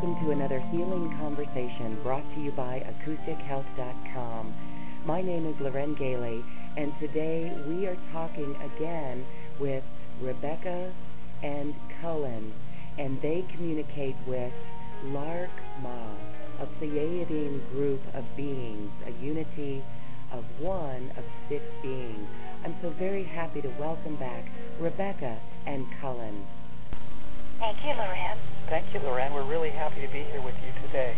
welcome to another healing conversation brought to you by AcousticHealth.com. My name is Loren Gailey, and today we are talking again with Rebecca and Cullen, and they communicate with Lark Ma, a Pleiadian group of beings, a unity of one of six beings. I'm so very happy to welcome back Rebecca and Cullen. Thank you, Loren. Thank you, Loren. We're really happy to be here with you today.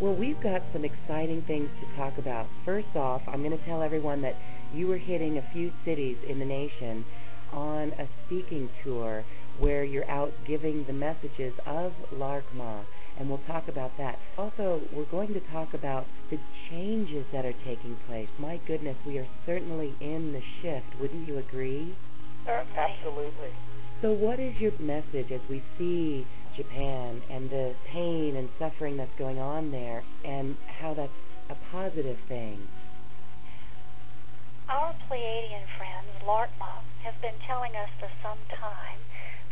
Well, we've got some exciting things to talk about. First off, I'm going to tell everyone that you were hitting a few cities in the nation on a speaking tour where you're out giving the messages of Lark Ma, and we'll talk about that. Also, we're going to talk about the changes that are taking place. My goodness, we are certainly in the shift. Wouldn't you agree? Certainly. Absolutely. So, what is your message as we see Japan and the pain and suffering that's going on there, and how that's a positive thing? Our Pleiadian friends, Laarkmaa, have been telling us for some time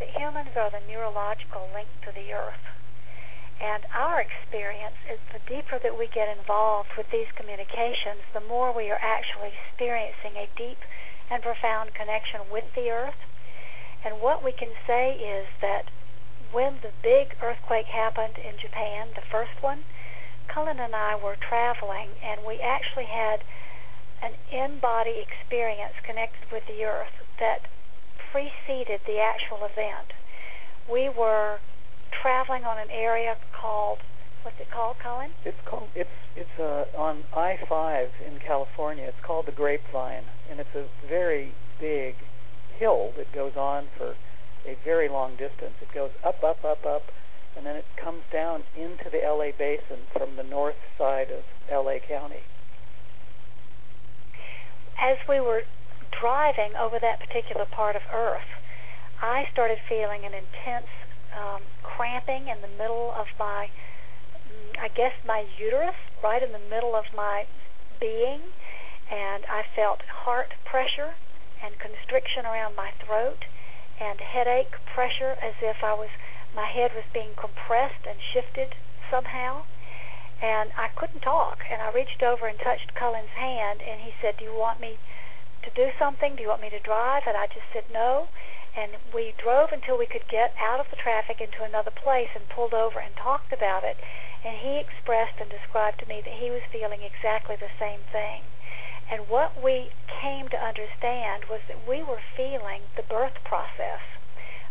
that humans are the neurological link to the earth. And our experience is the deeper that we get involved with these communications, the more we are actually experiencing a deep and profound connection with the earth. And what we can say is that when the big earthquake happened in Japan, the first one, Cullen and I were traveling, and we actually had an in body experience connected with the earth that preceded the actual event. We were traveling on an area called what's it called, Cullen? It's called it's it's uh, on I five in California. It's called the Grapevine, and it's a very big hill that goes on for a very long distance. It goes up, up, up, up, and then it comes down into the LA basin from the north side of LA County. As we were driving over that particular part of Earth, I started feeling an intense um, cramping in the middle of my, mm, I guess, my uterus, right in the middle of my being, and I felt heart pressure and constriction around my throat and headache pressure as if I was my head was being compressed and shifted somehow and I couldn't talk and I reached over and touched Cullen's hand and he said, "Do you want me to do something? Do you want me to drive?" And I just said, "No." And we drove until we could get out of the traffic into another place and pulled over and talked about it. And he expressed and described to me that he was feeling exactly the same thing. And what we came to understand was that we were feeling the birth process,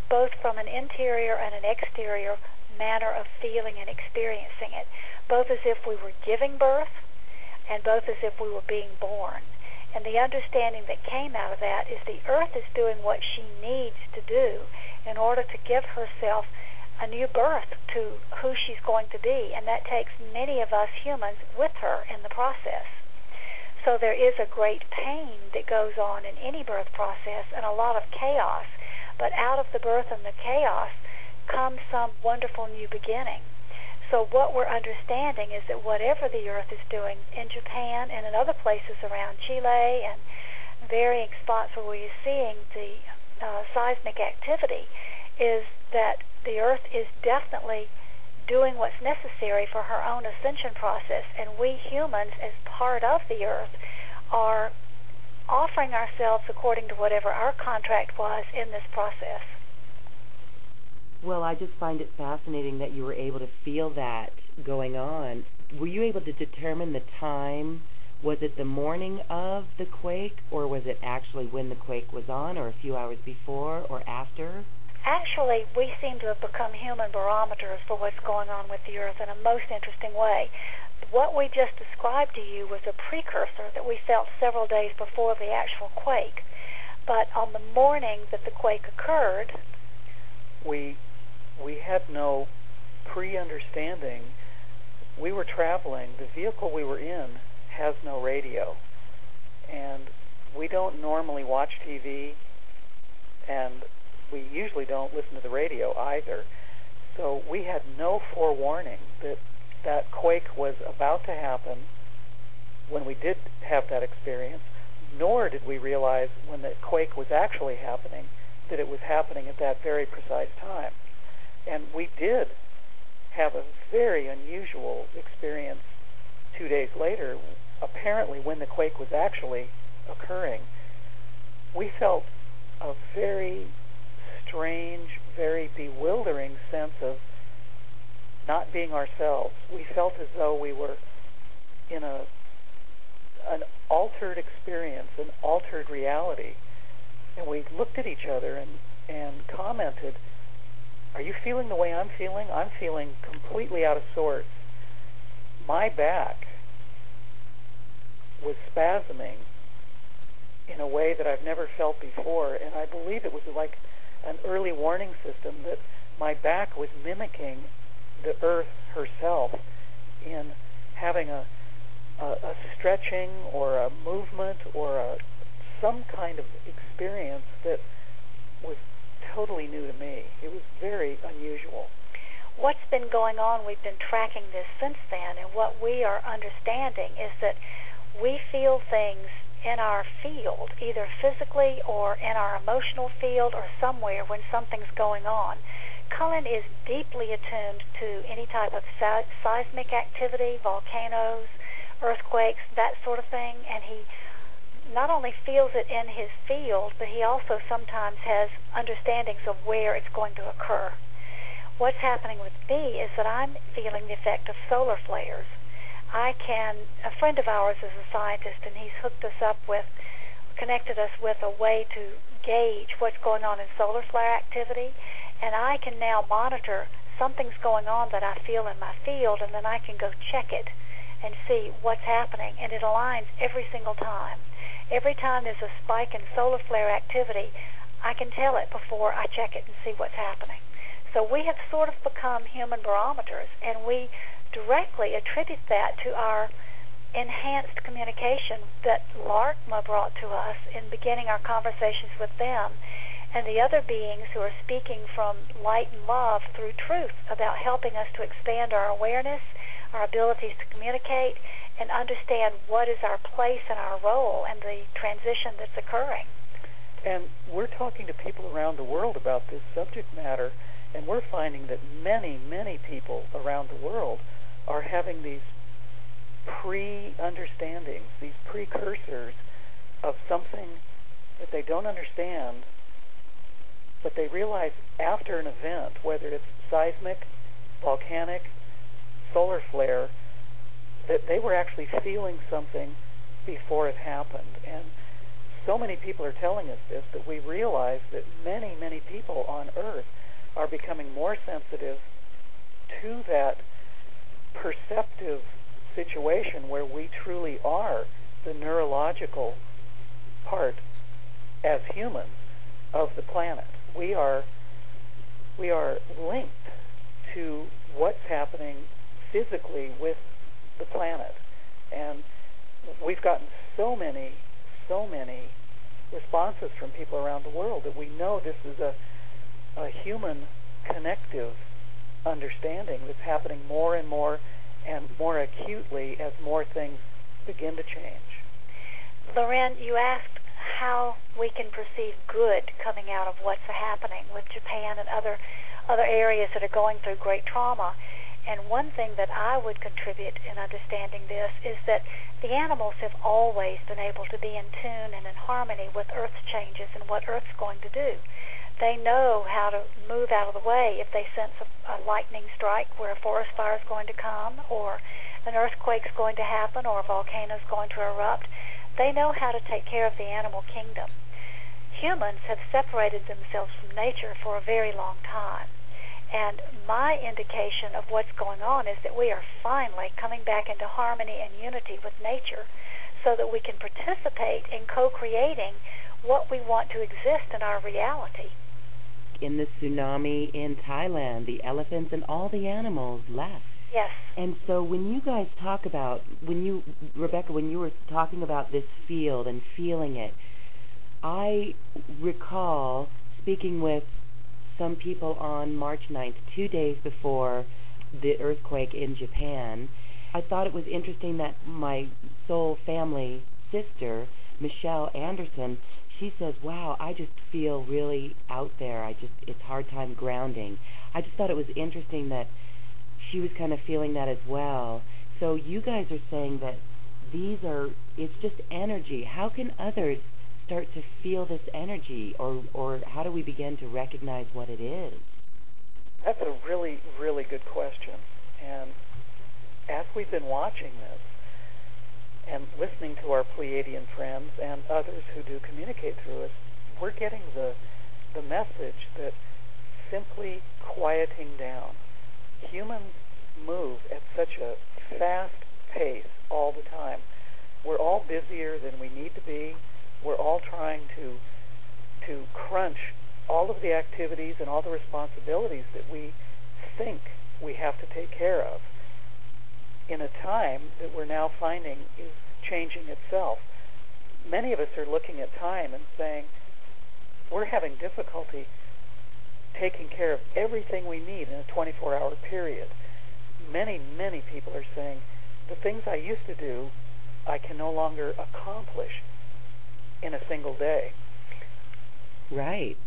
both from an interior and an exterior manner of feeling and experiencing it, both as if we were giving birth and both as if we were being born. And the understanding that came out of that is the earth is doing what she needs to do in order to give herself a new birth to who she's going to be. And that takes many of us humans with her in the process. So there is a great pain that goes on in any birth process and a lot of chaos. But out of the birth and the chaos comes some wonderful new beginning. So what we're understanding is that whatever the earth is doing in Japan and in other places around Chile and varying spots where we're seeing the uh, seismic activity is that the earth is definitely doing what's necessary for her own ascension process. And we humans, as part of the earth, are offering ourselves according to whatever our contract was in this process. Well, I just find it fascinating that you were able to feel that going on. Were you able to determine the time? Was it the morning of the quake, or was it actually when the quake was on, or a few hours before or after? Actually, we seem to have become human barometers for what's going on with the Earth in a most interesting way. What we just described to you was a precursor that we felt several days before the actual quake. But on the morning that the quake occurred, we we had no pre-understanding. We were traveling. The vehicle we were in has no radio, and we don't normally watch TV. And we usually don't listen to the radio either. So we had no forewarning that that quake was about to happen when we did have that experience, nor did we realize when the quake was actually happening that it was happening at that very precise time. And we did have a very unusual experience two days later. Apparently, when the quake was actually occurring, we felt a very strange, very bewildering sense of not being ourselves. We felt as though we were in a an altered experience, an altered reality. And we looked at each other and and commented, "Are you feeling the way I'm feeling? I'm feeling completely out of sorts. My back was spasming in a way that I've never felt before, and I believe it was like an early warning system that my back was mimicking the earth herself in having a, a, a stretching or a movement or a, some kind of experience that was totally new to me. It was very unusual. What's been going on, we've been tracking this since then, and what we are understanding is that we feel things in our field, either physically or in our emotional field or somewhere when something's going on. Cullen is deeply attuned to any type of seismic activity, volcanoes, earthquakes, that sort of thing, and he not only feels it in his field, but he also sometimes has understandings of where it's going to occur. What's happening with me is that I'm feeling the effect of solar flares. I can, a friend of ours is a scientist, and he's hooked us up with, connected us with a way to gauge what's going on in solar flare activity, and I can now monitor something's going on that I feel in my field, and then I can go check it and see what's happening, and it aligns every single time. Every time there's a spike in solar flare activity, I can tell it before I check it and see what's happening. So we have sort of become human barometers, and we directly attribute that to our enhanced communication that Laarkmaa brought to us in beginning our conversations with them and the other beings who are speaking from light and love through truth about helping us to expand our awareness, our abilities to communicate, and understand what is our place and our role and the transition that's occurring. And we're talking to people around the world about this subject matter, and we're finding that many, many people around the world are having these pre understandings, these precursors of something that they don't understand, but they realize after an event, whether it's seismic, volcanic, solar flare, that they were actually feeling something before it happened. And so many people are telling us this that we realize that many, many people on Earth are becoming more sensitive to that perceptive situation where we truly are the neurological part as humans of the planet. We are we are linked to what's happening physically with the planet. And we've gotten so many, so many responses from people around the world that we know this is a, a human connective understanding that's happening more and more and more acutely as more things begin to change. Loren, you asked how we can perceive good coming out of what's happening with Japan and other other areas that are going through great trauma. And one thing that I would contribute in understanding this is that the animals have always been able to be in tune and in harmony with Earth's changes and what Earth's going to do they know how to move out of the way if they sense a, a lightning strike where a forest fire is going to come or an earthquake is going to happen or a volcano is going to erupt. They know how to take care of the animal kingdom. Humans have separated themselves from nature for a very long time. And my indication of what's going on is that we are finally coming back into harmony and unity with nature so that we can participate in co creating what we want to exist in our reality in the tsunami in Thailand, the elephants and all the animals left. Yes. And so when you guys talk about when you Rebecca when you were talking about this field and feeling it, I recall speaking with some people on March 9th, 2 days before the earthquake in Japan. I thought it was interesting that my soul family sister, Michelle Anderson, she says, "Wow, I just feel really out there. I just it's hard time grounding." I just thought it was interesting that she was kind of feeling that as well. So you guys are saying that these are it's just energy. How can others start to feel this energy or or how do we begin to recognize what it is? That's a really really good question. And as we've been watching this and listening to our Pleiadian friends and others who do communicate through us, we're getting the the message that simply quieting down. Humans move at such a fast pace all the time. We're all busier than we need to be. We're all trying to to crunch all of the activities and all the responsibilities that we think we have to take care of in a time that we're now finding is changing itself. Many of us are looking at time and saying, we're having difficulty taking care of everything we need in a 24 hour period. Many, many people are saying, the things I used to do, I can no longer accomplish in a single day. Right.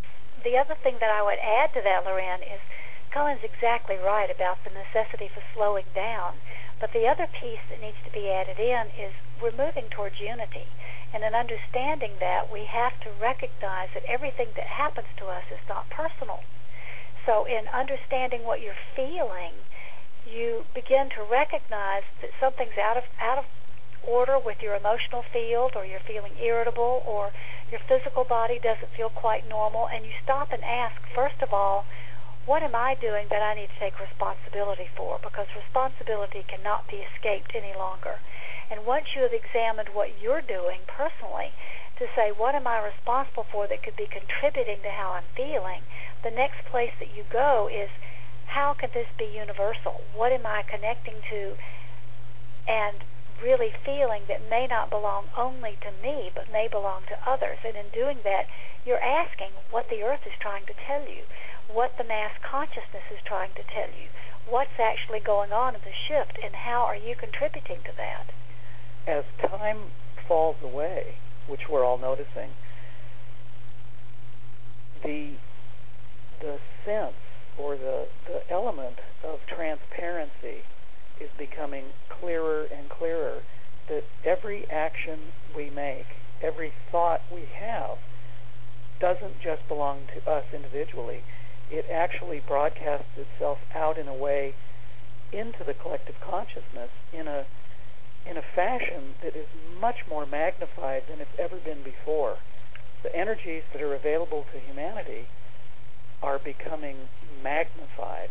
The other thing that I would add to that, Loren, is Cullen's exactly right about the necessity for slowing down. But the other piece that needs to be added in is we're moving towards unity. And in understanding that, we have to recognize that everything that happens to us is not personal. So, in understanding what you're feeling, you begin to recognize that something's out of out of order with your emotional field, or you're feeling irritable, or your physical body doesn't feel quite normal, and you stop and ask, first of all, what am I doing that I need to take responsibility for? Because responsibility cannot be escaped any longer. And once you have examined what you're doing personally, to say, what am I responsible for that could be contributing to how I'm feeling, the next place that you go is, how can this be universal? What am I connecting to and really feeling that may not belong only to me, but may belong to others? And in doing that, you're asking what the earth is trying to tell you, what the mass consciousness is trying to tell you, what's actually going on in the shift, and how are you contributing to that? as time falls away, which we're all noticing, the the sense or the, the element of transparency is becoming clearer and clearer that every action we make, every thought we have, doesn't just belong to us individually. It actually broadcasts itself out in a way into the collective consciousness in a in a fashion that is much more magnified than it's ever been before. The energies that are available to humanity are becoming magnified,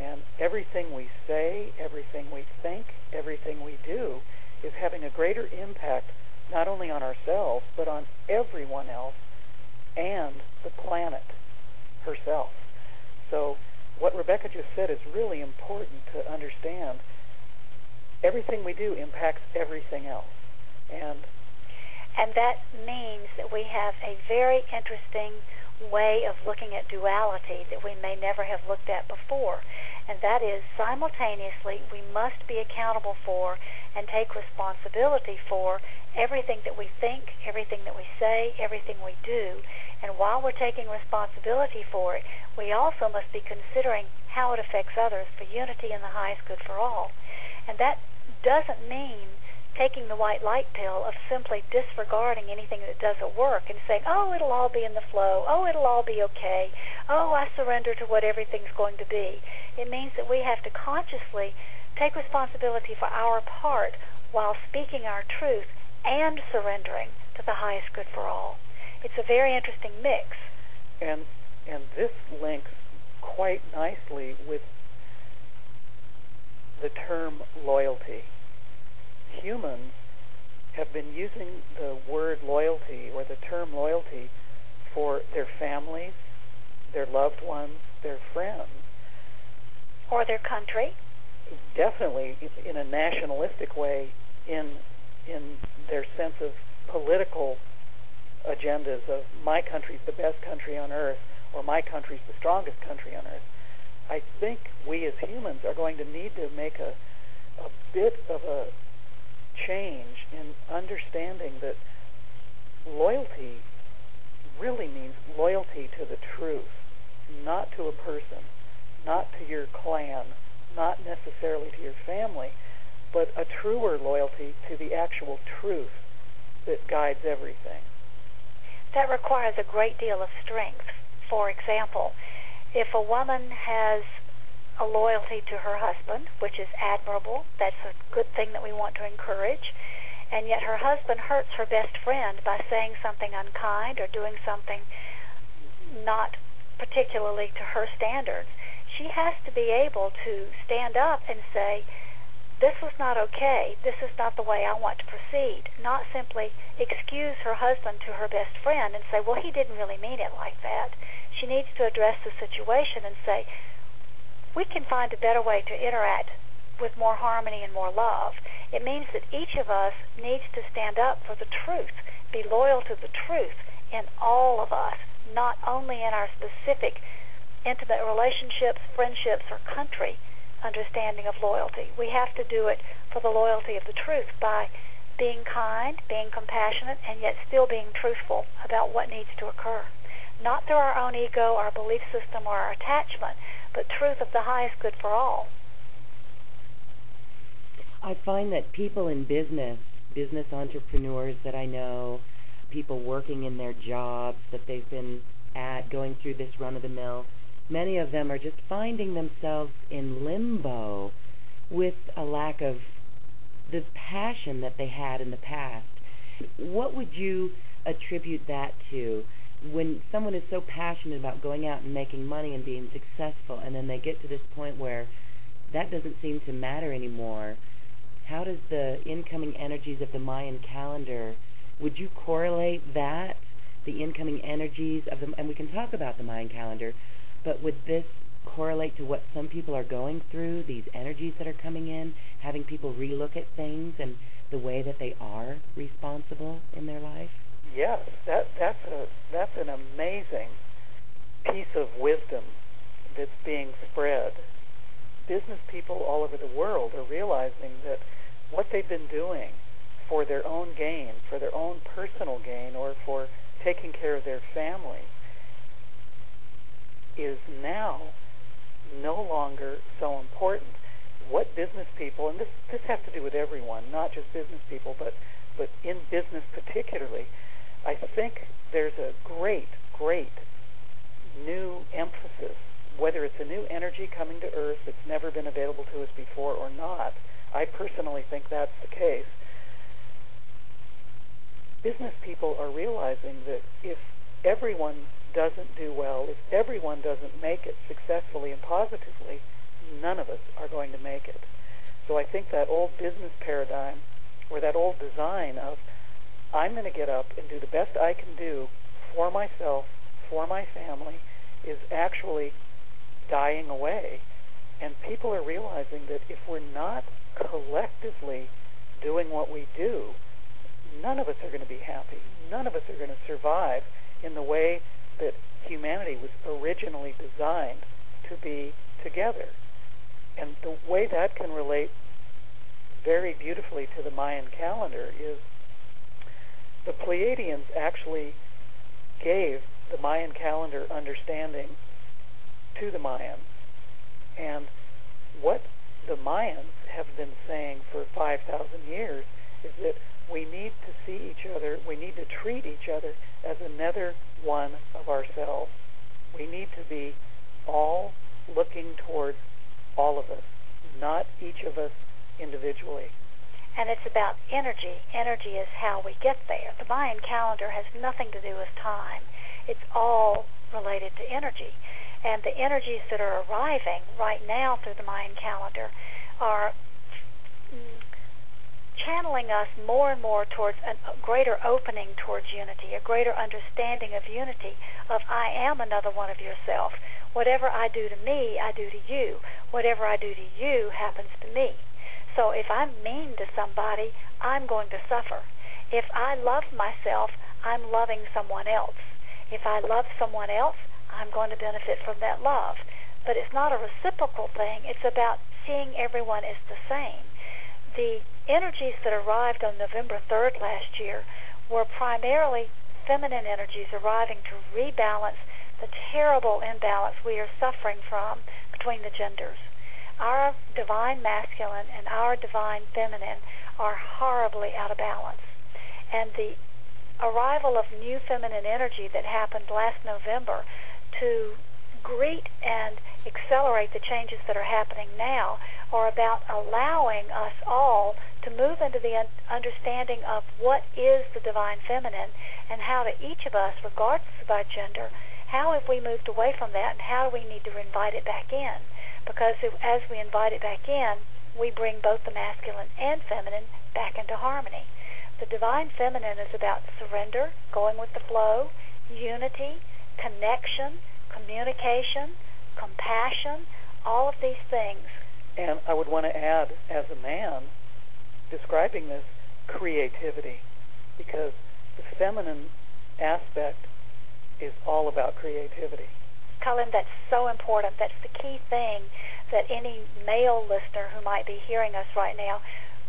and everything we say, everything we think, everything we do is having a greater impact not only on ourselves, but on everyone else and the planet herself. So, what Rebecca just said is really important to understand everything we do impacts everything else. And and that means that we have a very interesting way of looking at duality that we may never have looked at before. And that is simultaneously we must be accountable for and take responsibility for everything that we think, everything that we say, everything we do. And while we're taking responsibility for it, we also must be considering how it affects others for unity and the highest good for all. And that doesn't mean taking the white light pill of simply disregarding anything that doesn't work and saying, oh, it'll all be in the flow. Oh, it'll all be okay. Oh, I surrender to what everything's going to be. It means that we have to consciously take responsibility for our part while speaking our truth and surrendering to the highest good for all. It's a very interesting mix. And and this links quite nicely with the term loyalty. Humans have been using the word loyalty or the term loyalty for their families, their loved ones, their friends. Or their country? Definitely in a nationalistic way in in their sense of political agendas of my country's the best country on earth or my country's the strongest country on earth. I think we as humans are going to need to make a, a bit of a change in understanding that loyalty really means loyalty to the truth, not to a person, not to your clan, not necessarily to your family, but a truer loyalty to the actual truth that guides everything. That requires a great deal of strength. For example, if a woman has a loyalty to her husband, which is admirable, that's a good thing that we want to encourage, and yet her husband hurts her best friend by saying something unkind or doing something not particularly to her standards, she has to be able to stand up and say, this was not okay. This is not the way I want to proceed. Not simply excuse her husband to her best friend and say, well, he didn't really mean it like that. She needs to address the situation and say, we can find a better way to interact with more harmony and more love. It means that each of us needs to stand up for the truth, be loyal to the truth in all of us, not only in our specific intimate relationships, friendships, or country understanding of loyalty. We have to do it for the loyalty of the truth by being kind, being compassionate, and yet still being truthful about what needs to occur. Not through our own ego, our belief system, or our attachment, but truth of the highest good for all. I find that people in business, business entrepreneurs that I know, people working in their jobs that they've been at, going through this run of the mill, many of them are just finding themselves in limbo with a lack of the passion that they had in the past. What would you attribute that to? When someone is so passionate about going out and making money and being successful, and then they get to this point where that doesn't seem to matter anymore, how does the incoming energies of the Mayan calendar, would you correlate that, the incoming energies of the, and we can talk about the Mayan calendar, but would this correlate to what some people are going through, these energies that are coming in, having people relook at things and the way that they are responsible in their life? Yes, that that's a that's an amazing piece of wisdom that's being spread. Business people all over the world are realizing that what they've been doing for their own gain, for their own personal gain, or for taking care of their family is now no longer so important. What business people, and this this has to do with everyone, not just business people, but but in business particularly, I think there's a great, great new emphasis, whether it's a new energy coming to Earth that's never been available to us before or not. I personally think that's the case. Business people are realizing that if everyone doesn't do well, if everyone doesn't make it successfully and positively, none of us are going to make it. So I think that old business paradigm or that old design of I'm going to get up and do the best I can do for myself, for my family, is actually dying away. And people are realizing that if we're not collectively doing what we do, none of us are going to be happy. None of us are going to survive in the way that humanity was originally designed to be together. And the way that can relate very beautifully to the Mayan calendar is the Pleiadians actually gave the Mayan calendar understanding to the Mayans. And what the Mayans have been saying for 5,000 years is that we need to see each other, we need to treat each other as another one of ourselves. We need to be all looking towards all of us, not each of us individually. And it's about energy. Energy is how we get there. The Mayan calendar has nothing to do with time. It's all related to energy. And the energies that are arriving right now through the Mayan calendar are channeling us more and more towards a greater opening towards unity, a greater understanding of unity, of I am another one of yourself. Whatever I do to me, I do to you. Whatever I do to you happens to me. So if I'm mean to somebody, I'm going to suffer. If I love myself, I'm loving someone else. If I love someone else, I'm going to benefit from that love. But it's not a reciprocal thing. It's about seeing everyone as the same. The energies that arrived on November 3rd last year were primarily feminine energies arriving to rebalance the terrible imbalance we are suffering from between the genders. Our divine masculine and our divine feminine are horribly out of balance. And the arrival of new feminine energy that happened last November to greet and accelerate the changes that are happening now are about allowing us all to move into the understanding of what is the divine feminine and how to each of us, regardless of our gender, how have we moved away from that and how do we need to invite it back in? Because as we invite it back in, we bring both the masculine and feminine back into harmony. The divine feminine is about surrender, going with the flow, unity, connection, communication, compassion, all of these things. And I would want to add, as a man, describing this, creativity. Because the feminine aspect is all about creativity. Cullen, that's so important. That's the key thing that any male listener who might be hearing us right now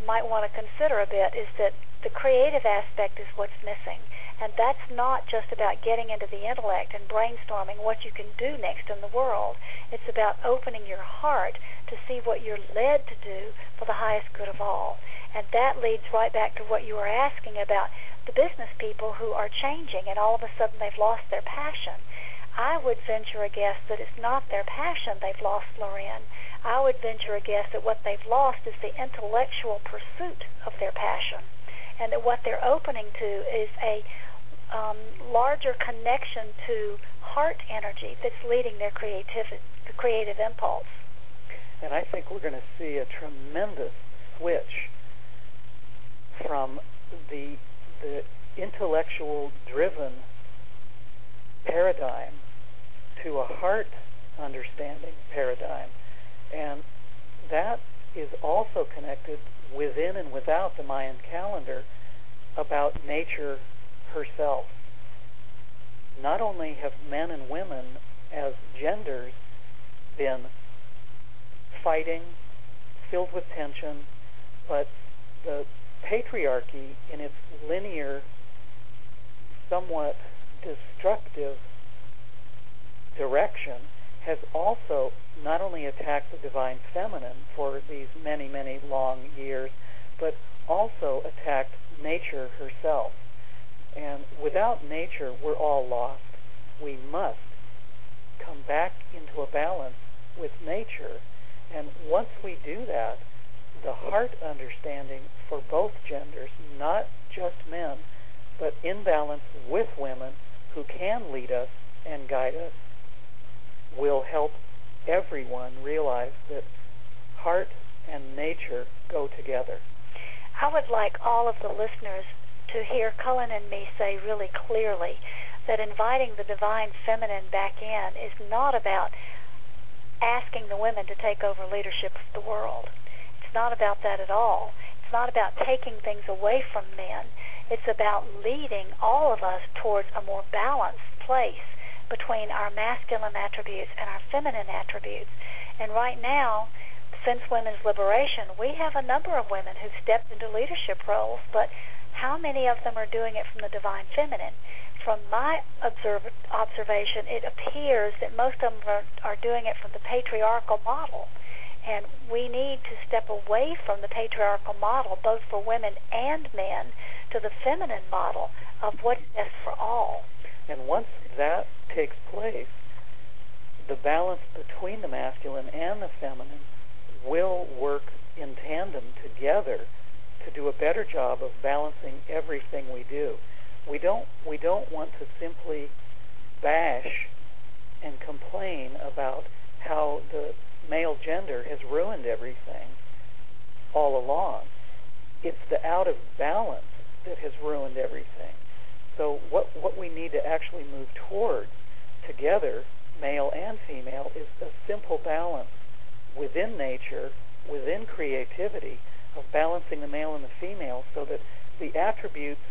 might want to consider a bit is that the creative aspect is what's missing. And that's not just about getting into the intellect and brainstorming what you can do next in the world. It's about opening your heart to see what you're led to do for the highest good of all. And that leads right back to what you were asking about the business people who are changing and all of a sudden they've lost their passion. I would venture a guess that it's not their passion they've lost, Loren. I would venture a guess that what they've lost is the intellectual pursuit of their passion and that what they're opening to is a um, larger connection to heart energy that's leading their creative, the creative impulse. And I think we're going to see a tremendous switch from the the intellectual driven paradigm to a heart understanding paradigm. And that is also connected within and without the Mayan calendar about nature herself. Not only have men and women as genders been fighting, filled with tension, but the patriarchy in its linear, somewhat destructive direction has also not only attacked the divine feminine for these many, many long years, but also attacked nature herself. And without nature, we're all lost. We must come back into a balance with nature. And once we do that, the heart understanding for both genders, not just men, but in balance with women who can lead us and guide us, will help everyone realize that heart and nature go together. I would like all of the listeners to hear Cullen and me say really clearly that inviting the divine feminine back in is not about asking the women to take over leadership of the world. It's not about that at all. It's not about taking things away from men. It's about leading all of us towards a more balanced place between our masculine attributes and our feminine attributes. And right now, since women's liberation, we have a number of women who've stepped into leadership roles, but how many of them are doing it from the divine feminine? From my observ- observation, it appears that most of them are, are doing it from the patriarchal model. And we need to step away from the patriarchal model, both for women and men, to the feminine model of what's best for all. And once that takes place, the balance between the masculine and the feminine will work in tandem together to do a better job of balancing everything we do. We don't we don't want to simply bash and complain about how the male gender has ruined everything all along. It's the out of balance that has ruined everything. So what what we need to actually move towards together, male and female, is a simple balance within nature, within creativity, of balancing the male and the female so that the attributes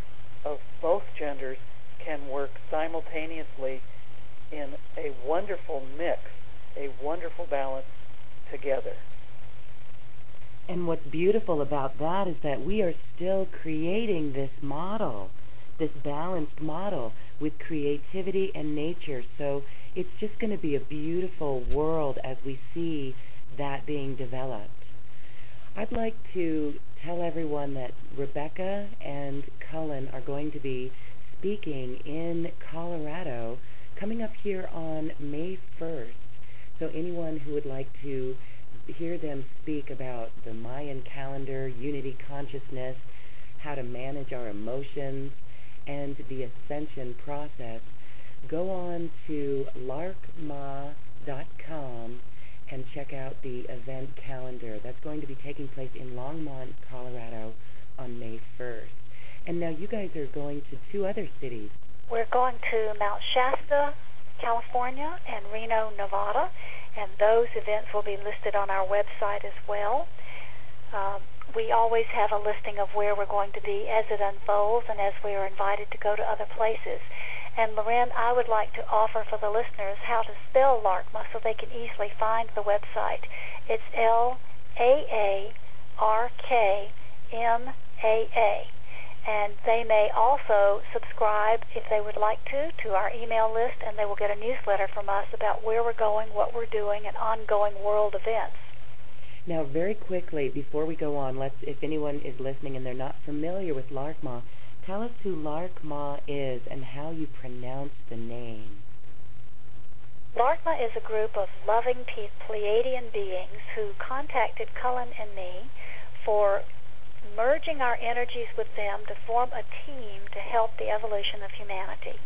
of both genders can work simultaneously in a wonderful mix, a wonderful balance together. And what's beautiful about that is that we are still creating this model, this balanced model with creativity and nature. So it's just going to be a beautiful world as we see that being developed. I'd like to tell everyone that Rebecca and Cullen are going to be speaking in Colorado coming up here on May 1st. So, anyone who would like to hear them speak about the Mayan calendar, unity consciousness, how to manage our emotions, and the ascension process, go on to laarkmaa.com and check out the event calendar. That's going to be taking place in Longmont, Colorado on May 1st. And now you guys are going to two other cities. We're going to Mount Shasta, California, and Reno, Nevada, and those events will be listed on our website as well. Um, we always have a listing of where we're going to be as it unfolds and as we are invited to go to other places. And Loren, I would like to offer for the listeners how to spell Laarkmaa so they can easily find the website. It's L A A R K M A A. And they may also subscribe, if they would like to, to our email list, and they will get a newsletter from us about where we're going, what we're doing, and ongoing world events. Now, very quickly, before we go on, let's if anyone is listening and they're not familiar with Laarkmaa, tell us who Laarkmaa is and how you pronounce the name. Laarkmaa is a group of loving Pleiadian beings who contacted Cullen and me for merging our energies with them to form a team to help the evolution of humanity.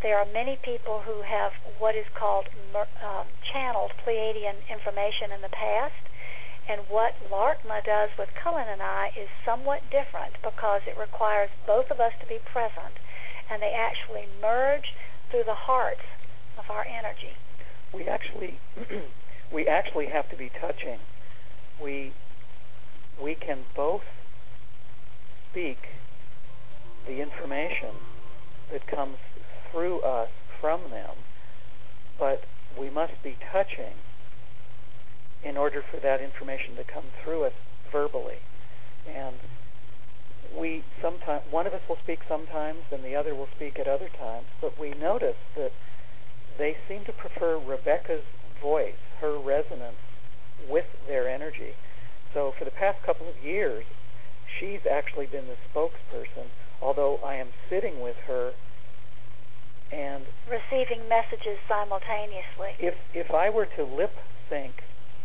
There are many people who have what is called uh, channeled Pleiadian information in the past and what Laarkmaa does with Cullen and I is somewhat different because it requires both of us to be present, and they actually merge through the hearts of our energy. We actually, we actually have to be touching. We, we can both speak the information that comes through us from them, but we must be touching in order for that information to come through us verbally. And we sometimes one of us will speak sometimes and the other will speak at other times, but we notice that they seem to prefer Rebecca's voice, her resonance with their energy. So for the past couple of years, she's actually been the spokesperson, although I am sitting with her and receiving messages simultaneously. If if I were to lip sync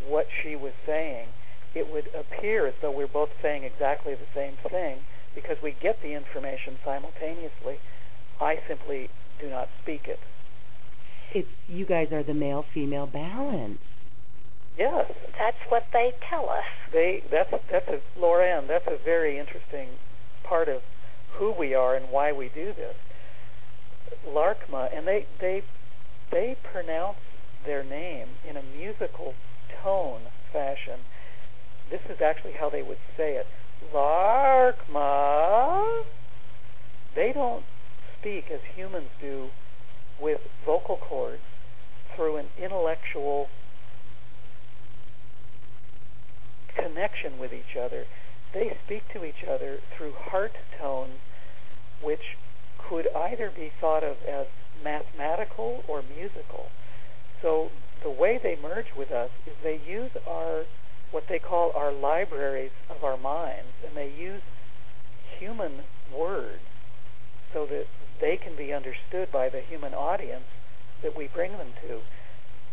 what she was saying, it would appear as though we're both saying exactly the same thing because we get the information simultaneously. I simply do not speak it. It's you guys are the male female balance. Yes. That's what they tell us. They that's that's a Loren, that's a very interesting part of who we are and why we do this. Laarkmaa and they they they pronounce their name in a musical tone fashion. This is actually how they would say it. Laarkmaa. They don't speak as humans do with vocal cords through an intellectual connection with each other. They speak to each other through heart tones, which could either be thought of as mathematical or musical. So the way they merge with us is they use our what they call our libraries of our minds, and they use human words so that they can be understood by the human audience that we bring them to.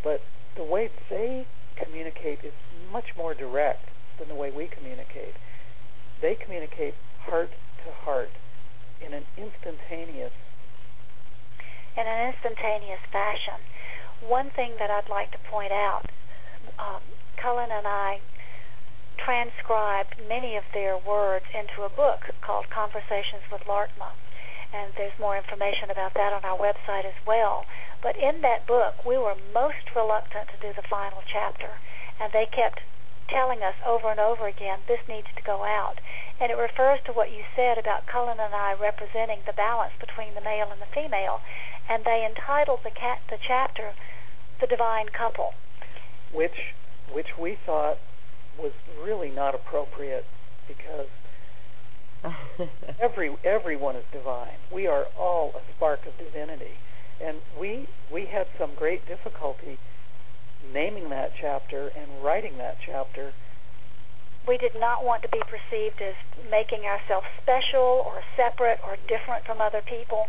But the way they communicate is much more direct than the way we communicate. They communicate heart to heart in an instantaneous in an instantaneous fashion one thing that I'd like to point out, um, Cullen and I transcribed many of their words into a book called Conversations with Laarkmaa. And there's more information about that on our website as well. But in that book, we were most reluctant to do the final chapter. And they kept telling us over and over again, this needs to go out. And it refers to what you said about Cullen and I representing the balance between the male and the female. And they entitled the, cat, the chapter the divine couple. Which, which we thought was really not appropriate because every everyone is divine. We are all a spark of divinity, and we we had some great difficulty naming that chapter and writing that chapter, we did not want to be perceived as making ourselves special or separate or different from other people.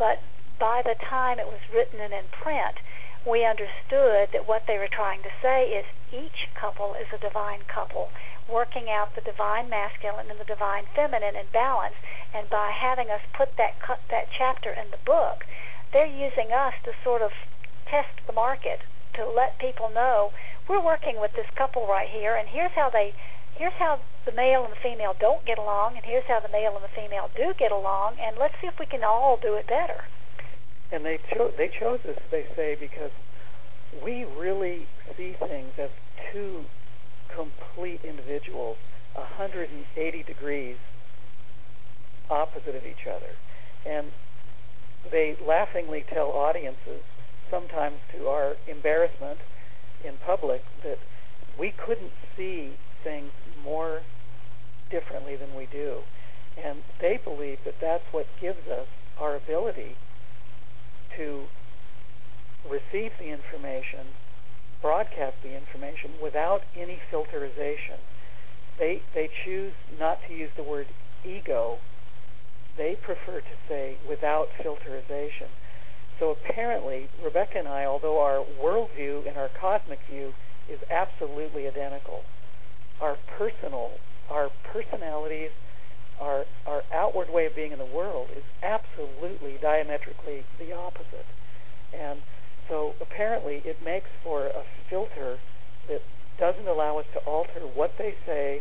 But by the time it was written and in print, we understood that what they were trying to say is each couple is a divine couple, working out the divine masculine and the divine feminine in balance. And by having us put that that chapter in the book, they're using us to sort of test the market to let people know we're working with this couple right here, and here's how they here's how the male and the female don't get along, and here's how the male and the female do get along, and let's see if we can all do it better. And they chose they chose us they say because we really see things as two complete individuals 180 degrees opposite of each other. And they laughingly tell audiences sometimes to our embarrassment in public that we couldn't see things more differently than we do and they believe that that's what gives us our ability to receive the information, broadcast the information without any filterization. They they choose not to use the word ego. They prefer to say without filterization. So apparently, Rebecca and I, although our worldview and our cosmic view is absolutely identical, our personal, our personalities, our our outward way of being in the world is absolutely diametrically the opposite. And so apparently it makes for a filter that doesn't allow us to alter what they say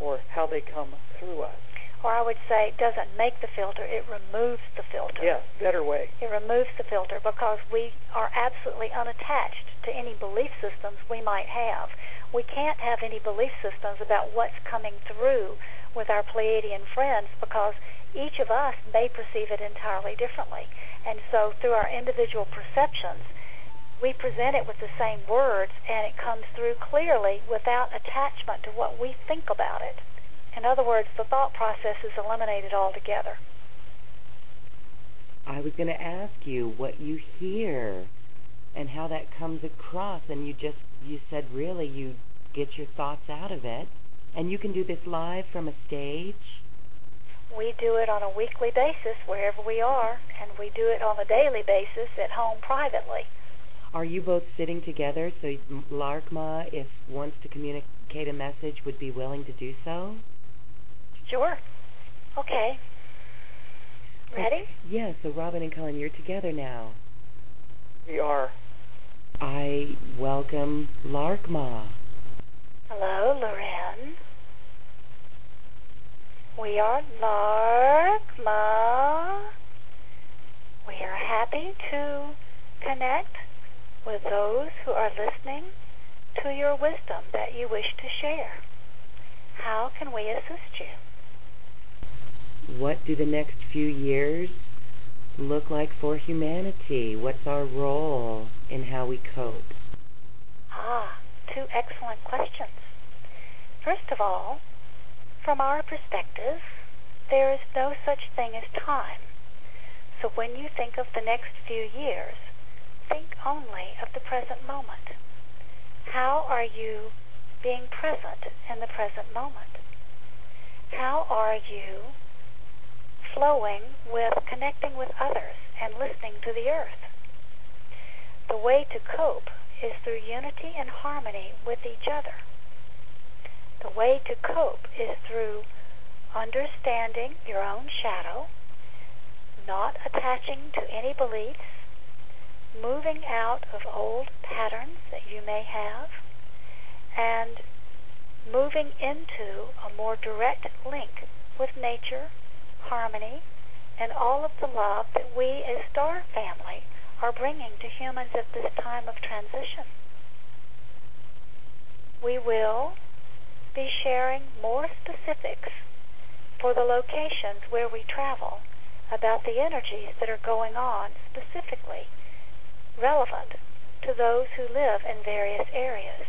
or how they come through us. Or I would say it doesn't make the filter, it removes the filter. Yes, better way. It removes the filter because we are absolutely unattached to any belief systems we might have. We can't have any belief systems about what's coming through with our Pleiadian friends because each of us may perceive it entirely differently. And so through our individual perceptions, we present it with the same words and it comes through clearly without attachment to what we think about it. In other words, the thought process is eliminated altogether. I was going to ask you what you hear and how that comes across and you just you said really you get your thoughts out of it and you can do this live from a stage? We do it on a weekly basis wherever we are, and we do it on a daily basis at home privately. Are you both sitting together so Laarkmaa, if wants to communicate a message, would be willing to do so? Sure. Okay. Ready? Yeah, so Robin and Cullen, you're together now. We are. I welcome Laarkmaa. Hello, Loren. We are Laarkmaa. We are happy to connect with those who are listening to your wisdom that you wish to share. How can we assist you? What do the next few years look like for humanity? What's our role in how we cope? Ah, two excellent questions. First of all, from our perspective, there is no such thing as time. So when you think of the next few years, think only of the present moment. How are you being present in the present moment? How are you flowing with connecting with others and listening to the earth? The way to cope is through unity and harmony with each other. The way to cope is through understanding your own shadow, not attaching to any beliefs, moving out of old patterns that you may have, and moving into a more direct link with nature, harmony, and all of the love that we as Star Family are bringing to humans at this time of transition. We will be sharing more specifics for the locations where we travel about the energies that are going on specifically relevant to those who live in various areas.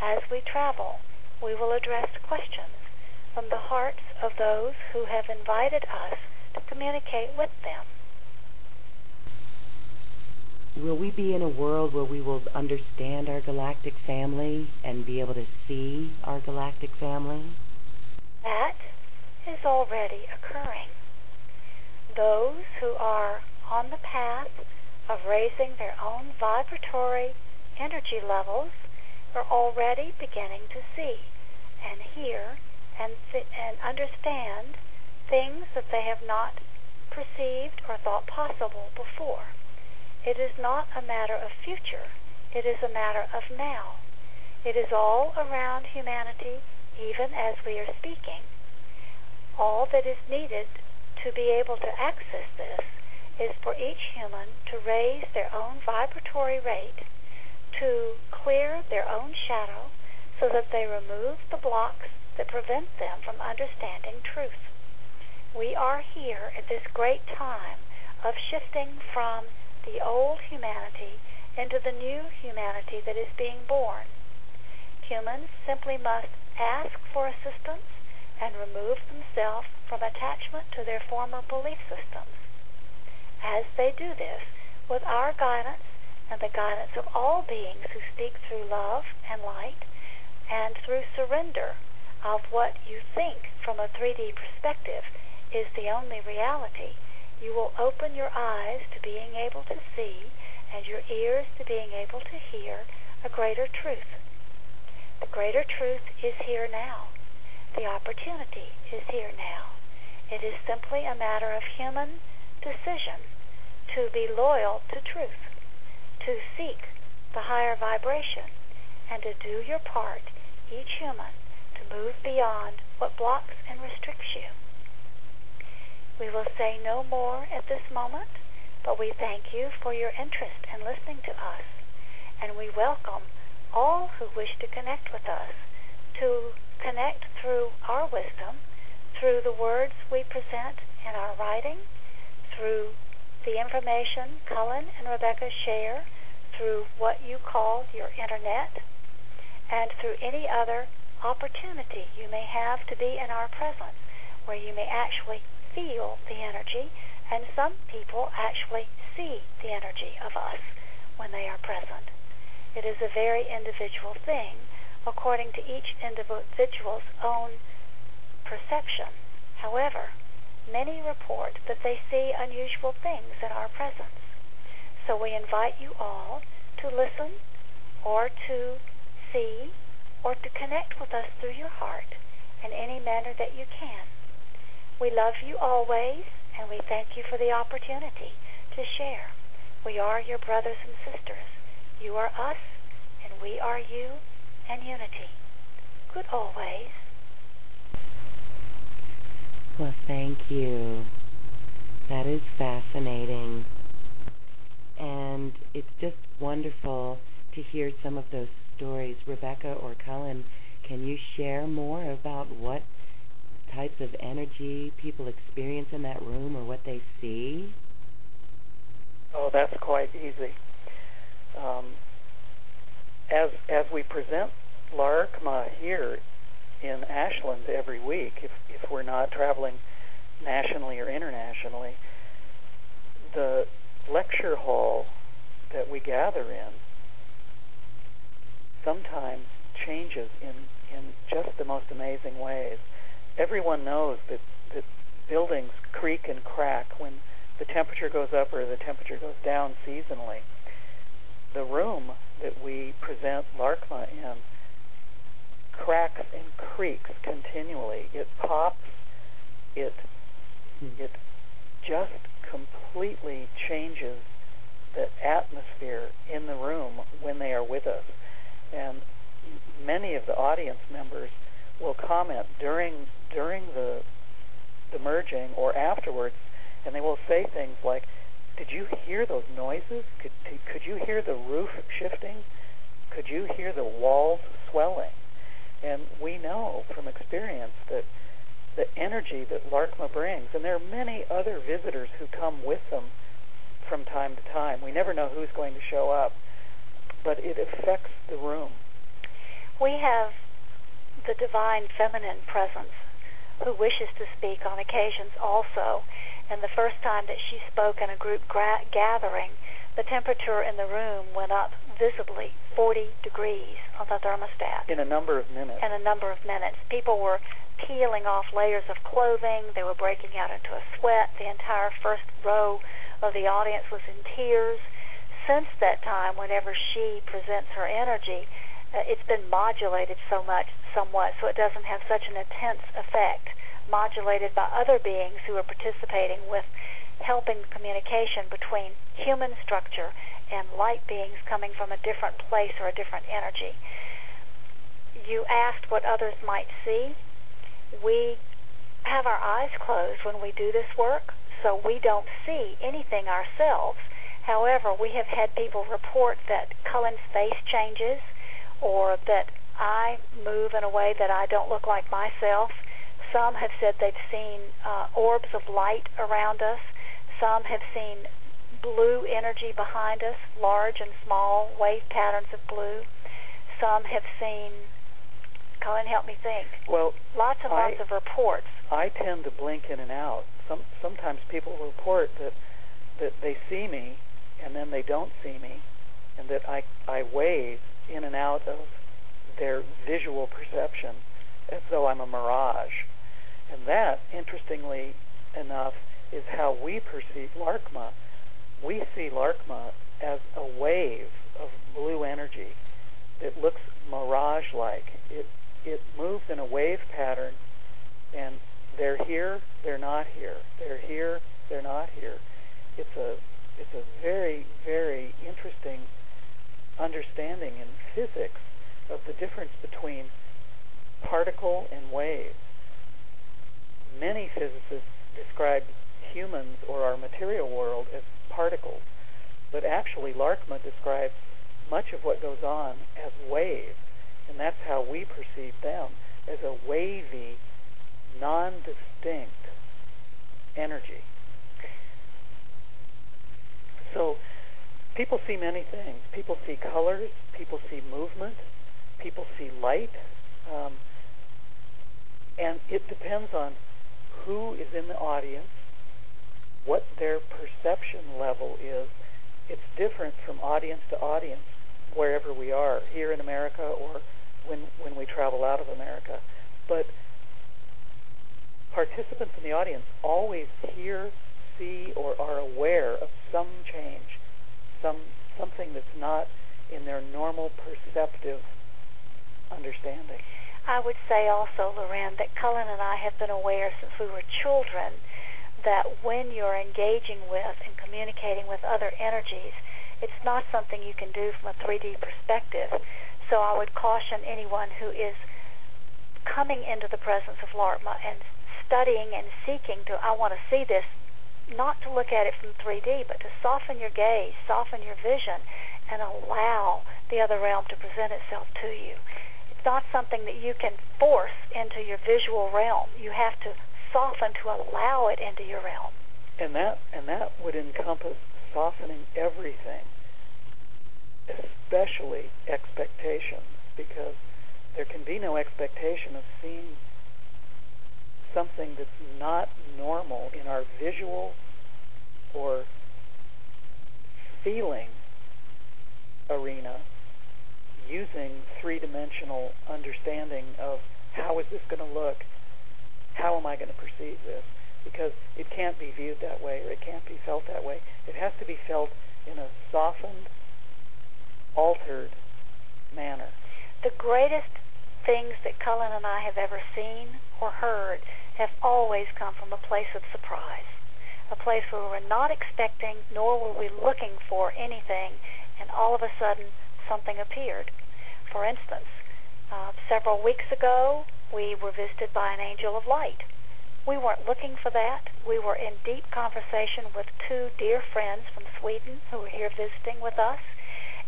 As we travel, we will address questions from the hearts of those who have invited us to communicate with them. will we be in a world where we will understand our galactic family and be able to see our galactic family? That is already occurring. Those who are on the path of raising their own vibratory energy levels are already beginning to see and hear and, and understand things that they have not perceived or thought possible before. It is not a matter of future, it is a matter of now. It is all around humanity, even as we are speaking. All that is needed to be able to access this is for each human to raise their own vibratory rate, to clear their own shadow, so that they remove the blocks that prevent them from understanding truth. We are here at this great time of shifting from the old humanity into the new humanity that is being born. Humans simply must ask for assistance and remove themselves from attachment to their former belief systems. As they do this, with our guidance and the guidance of all beings who speak through love and light, and through surrender of what you think from a 3D perspective is the only reality, you will open your eyes to being able to see and your ears to being able to hear a greater truth. The greater truth is here now. The opportunity is here now. It is simply a matter of human decision to be loyal to truth, to seek the higher vibration, and to do your part, each human, move beyond what blocks and restricts you. We will say no more at this moment, but we thank you for your interest in listening to us, and we welcome all who wish to connect with us to connect through our wisdom, through the words we present in our writing, through the information Cullen and Rebecca share, through what you call your internet, and through any other opportunity you may have to be in our presence, where you may actually feel the energy, and some people actually see the energy of us when they are present. It is a very individual thing, according to each individual's own perception. However, many report that they see unusual things in our presence. So we invite you all to listen or to see or to connect with us through your heart in any manner that you can. We love you always and we thank you for the opportunity to share. We are your brothers and sisters. You are us and we are you and unity. Good always. Well, thank you. That is fascinating. And it's just wonderful to hear some of those stories. Rebecca or Cullen, can you share more about what types of energy people experience in that room or what they see? Oh, that's quite easy. Um, as as we present Laarkmaa here in Ashland every week, if if we're not traveling nationally or internationally, the lecture hall that we gather in sometimes changes in in just the most amazing ways. Everyone knows that that buildings creak and crack when the temperature goes up or the temperature goes down seasonally. The room that we present Laarkmaa in cracks and creaks continually. It pops. It Hmm. it just completely changes the atmosphere in the room when they are with us. And many of the audience members will comment during during the the merging or afterwards, and they will say things like, "Did you hear those noises? Could could you hear the roof shifting? Could you hear the walls swelling?" And we know from experience that the energy that Laarkmaa brings, and there are many other visitors who come with them from time to time. We never know who's going to show up, but it affects the room. We have the divine feminine presence who wishes to speak on occasions also. And the first time that she spoke in a group gra- gathering, the temperature in the room went up visibly 40 degrees on the thermostat. In a number of minutes. In a number of minutes. People were peeling off layers of clothing. They were breaking out into a sweat. The entire first row of the audience was in tears. Since that time, whenever she presents her energy, uh, it's been modulated so much, somewhat, so it doesn't have such an intense effect. Modulated by other beings who are participating with helping communication between human structure and light beings coming from a different place or a different energy. You asked what others might see we have our eyes closed when we do this work, so we don't see anything ourselves. However, we have had people report that Cullen's face changes or that I move in a way that I don't look like myself. Some have said they've seen uh, orbs of light around us. Some have seen blue energy behind us, large and small wave patterns of blue. Some have seen Cullen, help me think. Well, lots and I, lots of reports. I tend to blink in and out. Some sometimes people report that that they see me and then they don't see me, and that I I wave in and out of their visual perception as though I'm a mirage. And that, interestingly enough, is how we perceive Laarkmaa. We see Laarkmaa as a wave of blue energy that looks mirage-like. It it moves in a wave pattern, and they're here, they're not here. They're here, they're not here. It's a it's a very very interesting understanding in physics of the difference between particle and wave. Many physicists describe humans or our material world as particles, but actually Laarkmaa describes much of what goes on as waves and that's how we perceive them as a wavy, non-distinct energy. So people see many things. People see colors. People see movement. People see light. Um, and it depends on who is in the audience, what their perception level is. It's different from audience to audience wherever we are, here in America or when when we travel out of America. But participants in the audience always hear, see, or are aware of some change, some something that's not in their normal perceptive understanding. I would say also, Loren, that Cullen and I have been aware since we were children that when you're engaging with and communicating with other energies, it's not something you can do from a 3D perspective. So I would caution anyone who is coming into the presence of Laarkmaa and studying and seeking to, I want to see this, not to look at it from 3D, but to soften your gaze, soften your vision, and allow the other realm to present itself to you. It's not something that you can force into your visual realm. You have to soften to allow it into your realm. And that and that would encompass softening everything especially expectations, because there can be no expectation of seeing something that's not normal in our visual or feeling arena using three-dimensional understanding of how is this going to look, how am I going to perceive this, because it can't be viewed that way or it can't be felt that way. It has to be felt in a softened, altered manner. The greatest things that Cullen and I have ever seen or heard have always come from a place of surprise, a place where we were not expecting nor were we looking for anything, and all of a sudden something appeared. For instance, uh, several weeks ago, we were visited by an angel of light. We weren't looking for that. We were in deep conversation with two dear friends from Sweden who were here visiting with us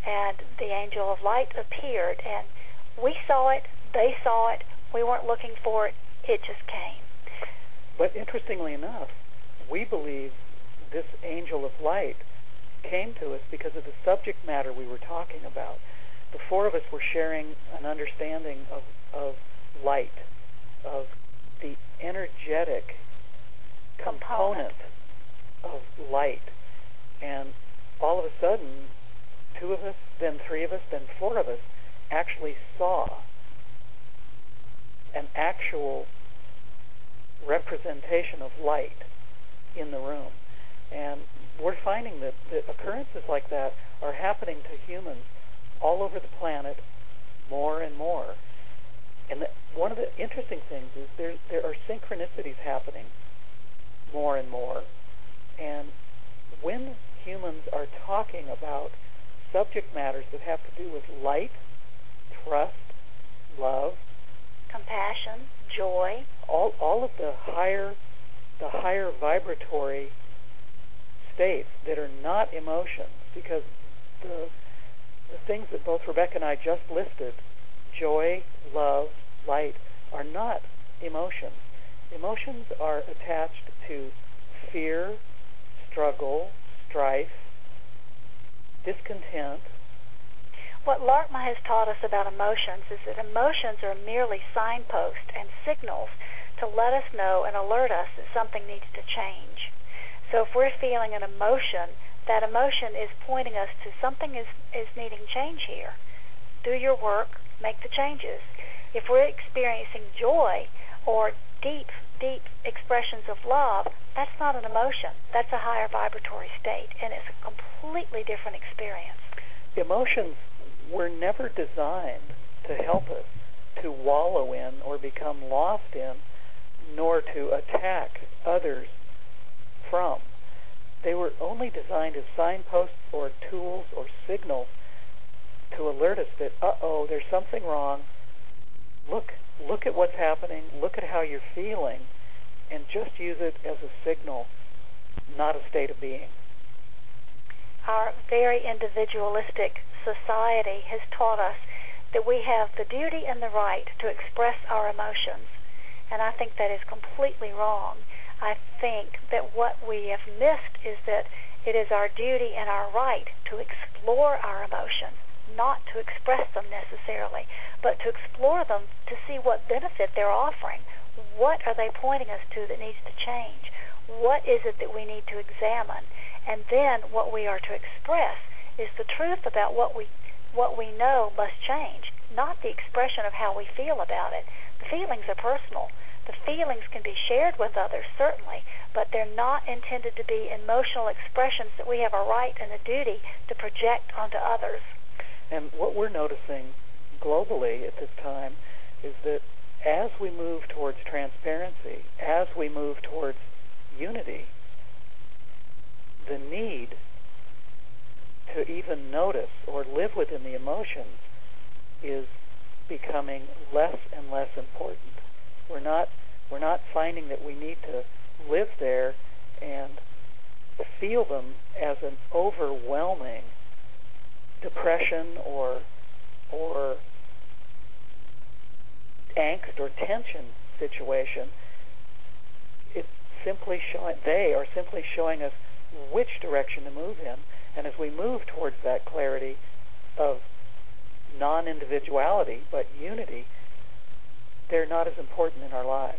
and the angel of light appeared and we saw it, they saw it, we weren't looking for it, it just came. But interestingly enough, we believe this angel of light came to us because of the subject matter we were talking about. The four of us were sharing an understanding of, of light, of the energetic component, component of light. And all of a sudden, two of us, then three of us, then four of us actually saw an actual representation of light in the room. And we're finding that, that occurrences like that are happening to humans all over the planet more and more. And the, one of the interesting things is there there are synchronicities happening more and more. And when humans are talking about subject matters that have to do with light, trust, love, compassion, joy, all all of the higher the higher vibratory states that are not emotions because the the things that both Rebecca and I just listed, joy, love, light, are not emotions. Emotions are attached to fear, struggle, strife, discontent. What Laarkmaa has taught us about emotions is that emotions are merely signposts and signals to let us know and alert us that something needs to change. So if we're feeling an emotion, that emotion is pointing us to something is, is needing change here. Do your work, make the changes. If we're experiencing joy or deep, deep expressions of love, that's not an emotion. That's a higher vibratory state, and it's a completely different experience. Emotions were never designed to help us to wallow in or become lost in, nor to attack others from. They were only designed as signposts or tools or signals to alert us that, uh oh, there's something wrong. Look, look at what's happening, look at how you're feeling, and just use it as a signal, not a state of being. Our very individualistic society has taught us that we have the duty and the right to express our emotions, and I think that is completely wrong. I think that what we have missed is that it is our duty and our right to explore our emotions, not to express them necessarily, but to explore them to see what benefit they're offering. What are they pointing us to that needs to change? What is it that we need to examine? And then what we are to express is the truth about what we what we know must change, not the expression of how we feel about it. The feelings are personal. The feelings can be shared with others, certainly, but they're not intended to be emotional expressions that we have a right and a duty to project onto others. And what we're noticing globally at this time is that as we move towards transparency, as we move towards unity, the need to even notice or live within the emotions is becoming less and less important. We're not we're not finding that we need to live there and feel them as an overwhelming depression or or angst or tension situation. It's simply showing they are simply showing us which direction to move in, and as we move towards that clarity of non-individuality but unity, they're not as important in our lives.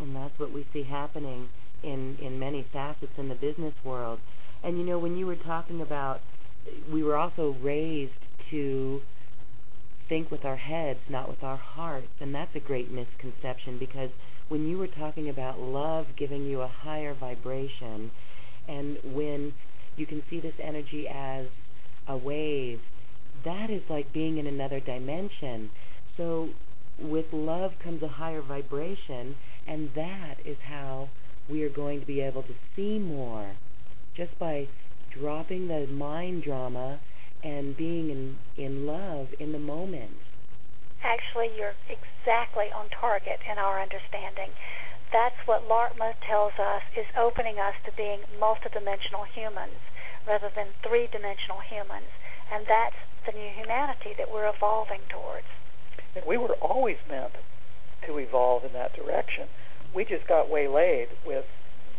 And that's what we see happening in in many facets in the business world. And you know, when you were talking about, we were also raised to think with our heads, not with our hearts, and that's a great misconception because when you were talking about love giving you a higher vibration, and when you can see this energy as a wave, that is like being in another dimension. So with love comes a higher vibration, and that is how we are going to be able to see more just by dropping the mind drama and being in, in love in the moment. Actually, you're exactly on target in our understanding. That's what Laarkmaa tells us is opening us to being multidimensional humans rather than three dimensional humans. And that's the new humanity that we're evolving towards. We were always meant to evolve in that direction. We just got waylaid with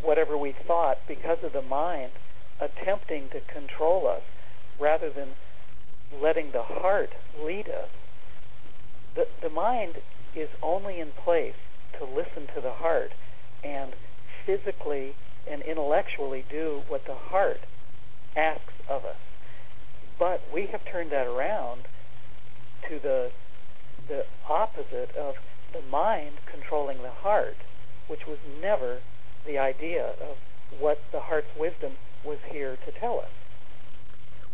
whatever we thought because of the mind attempting to control us rather than letting the heart lead us. The, the mind is only in place to listen to the heart and physically and intellectually do what the heart asks of us. But we have turned that around to the the opposite of the mind controlling the heart, which was never the idea of what the heart's wisdom was here to tell us.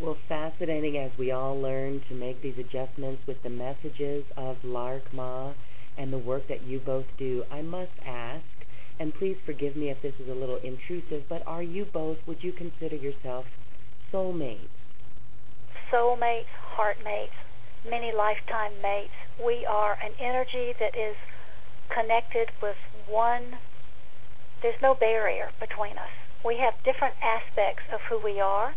Well, fascinating as we all learn to make these adjustments with the messages of Laarkmaa and the work that you both do. I must ask, and please forgive me if this is a little intrusive, but are you both, would you consider yourself soulmates? Soulmates, heartmates, many lifetime mates. We are an energy that is connected with one, there's no barrier between us. We have different aspects of who we are,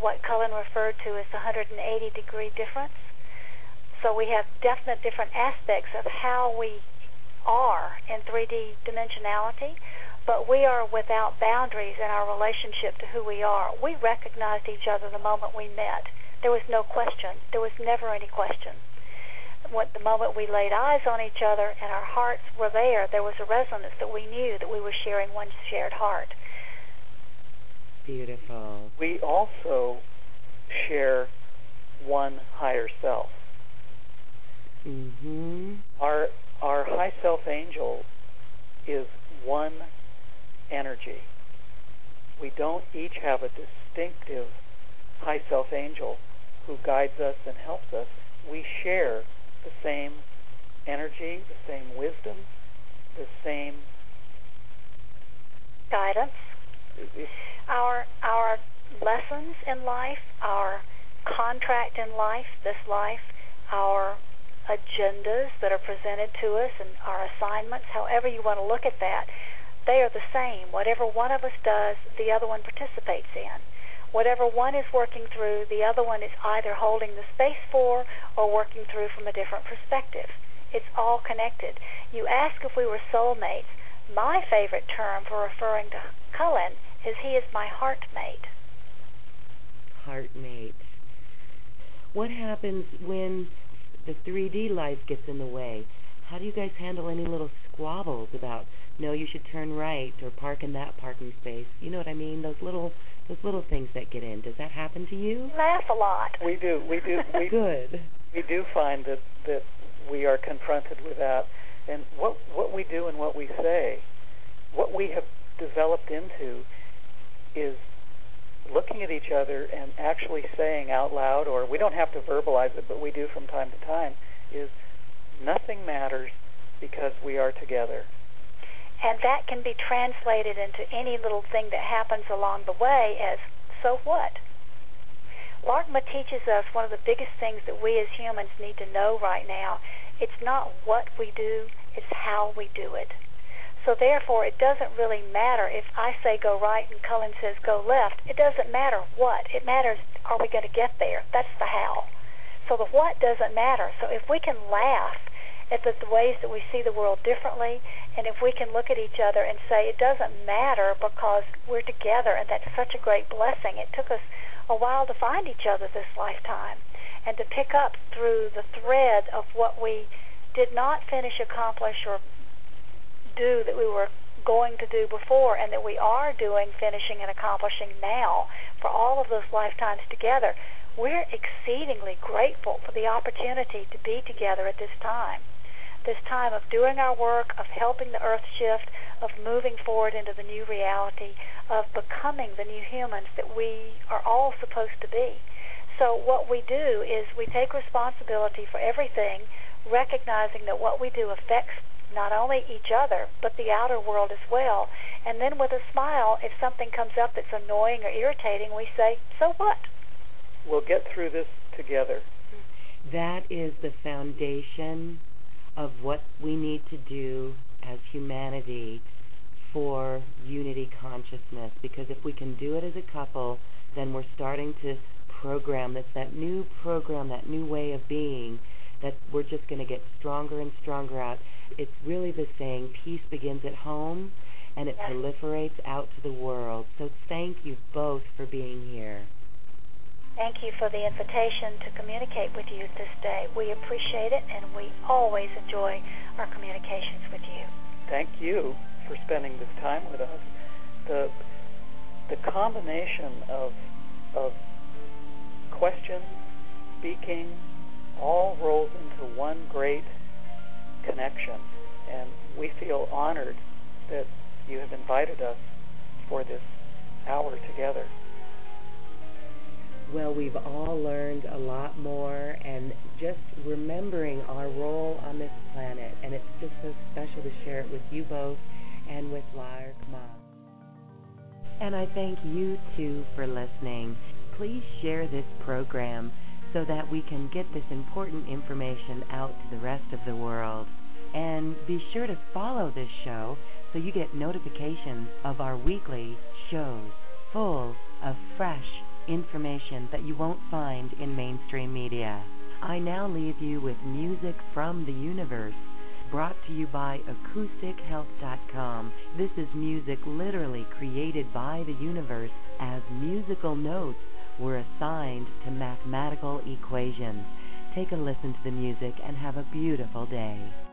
what Cullen referred to as the 180 degree difference. So we have definite different aspects of how we are in 3D dimensionality, but we are without boundaries in our relationship to who we are. We recognized each other the moment we met. There was no question. There was never any question. What the moment we laid eyes on each other and our hearts were there, there was a resonance that we knew that we were sharing one shared heart. Beautiful. We also share one higher self. Mm-hmm. Our our high self angel is one energy. We don't each have a distinctive high self angel who guides us and helps us. We share the same energy, the same wisdom, the same guidance. Our our lessons in life, our contract in life, this life, our agendas that are presented to us and our assignments, however you want to look at that, they are the same. Whatever one of us does, the other one participates in. Whatever one is working through, the other one is either holding the space for or working through from a different perspective. It's all connected. You ask if we were soulmates. My favorite term for referring to Cullen is he is my heartmate. Heartmate. What happens when the 3D life gets in the way. How do you guys handle any little squabbles about no, you should turn right or park in that parking space? You know what I mean? Those little those little things that get in. Does that happen to you? Laugh a lot. We do. We do. We, Good. We do find that that we are confronted with that, and what what we do and what we say, what we have developed into, is looking at each other and actually saying out loud, or we don't have to verbalize it, but we do from time to time, is nothing matters because we are together. And that can be translated into any little thing that happens along the way as, so what? Laarkmaa teaches us one of the biggest things that we as humans need to know right now. It's not what we do, it's how we do it. So therefore, it doesn't really matter if I say go right and Cullen says go left. It doesn't matter what. It matters are we going to get there? That's the how. So the what doesn't matter. So if we can laugh at the, the ways that we see the world differently, and if we can look at each other and say it doesn't matter because we're together, and that's such a great blessing. It took us a while to find each other this lifetime, and to pick up through the thread of what we did not finish, accomplish, or do that we were going to do before and that we are doing, finishing, and accomplishing now for all of those lifetimes together, we're exceedingly grateful for the opportunity to be together at this time. This time of doing our work, of helping the earth shift, of moving forward into the new reality, of becoming the new humans that we are all supposed to be. So, what we do is we take responsibility for everything, recognizing that what we do affects not only each other, but the outer world as well. And then with a smile, if something comes up that's annoying or irritating, we say, so what? We'll get through this together. That is the foundation of what we need to do as humanity for unity consciousness. Because if we can do it as a couple, then we're starting to program. That's that new program, that new way of being that we're just going to get stronger and stronger out it's really the saying, peace begins at home and it yes. proliferates out to the world. So thank you both for being here. Thank you for the invitation to communicate with you this day. We appreciate it and we always enjoy our communications with you. Thank you for spending this time with us. the the combination of of question, speaking, all rolls into one great connection, and we feel honored that you have invited us for this hour together. Well, we've all learned a lot more, and just remembering our role on this planet, and it's just so special to share it with you both and with Lark Ma. And I thank you too for listening. Please share this program so that we can get this important information out to the rest of the world. And be sure to follow this show so you get notifications of our weekly shows full of fresh information that you won't find in mainstream media. I now leave you with music from the universe brought to you by acoustichealth.com. This is music literally created by the universe as musical notes were assigned to mathematical equations. Take a listen to the music and have a beautiful day.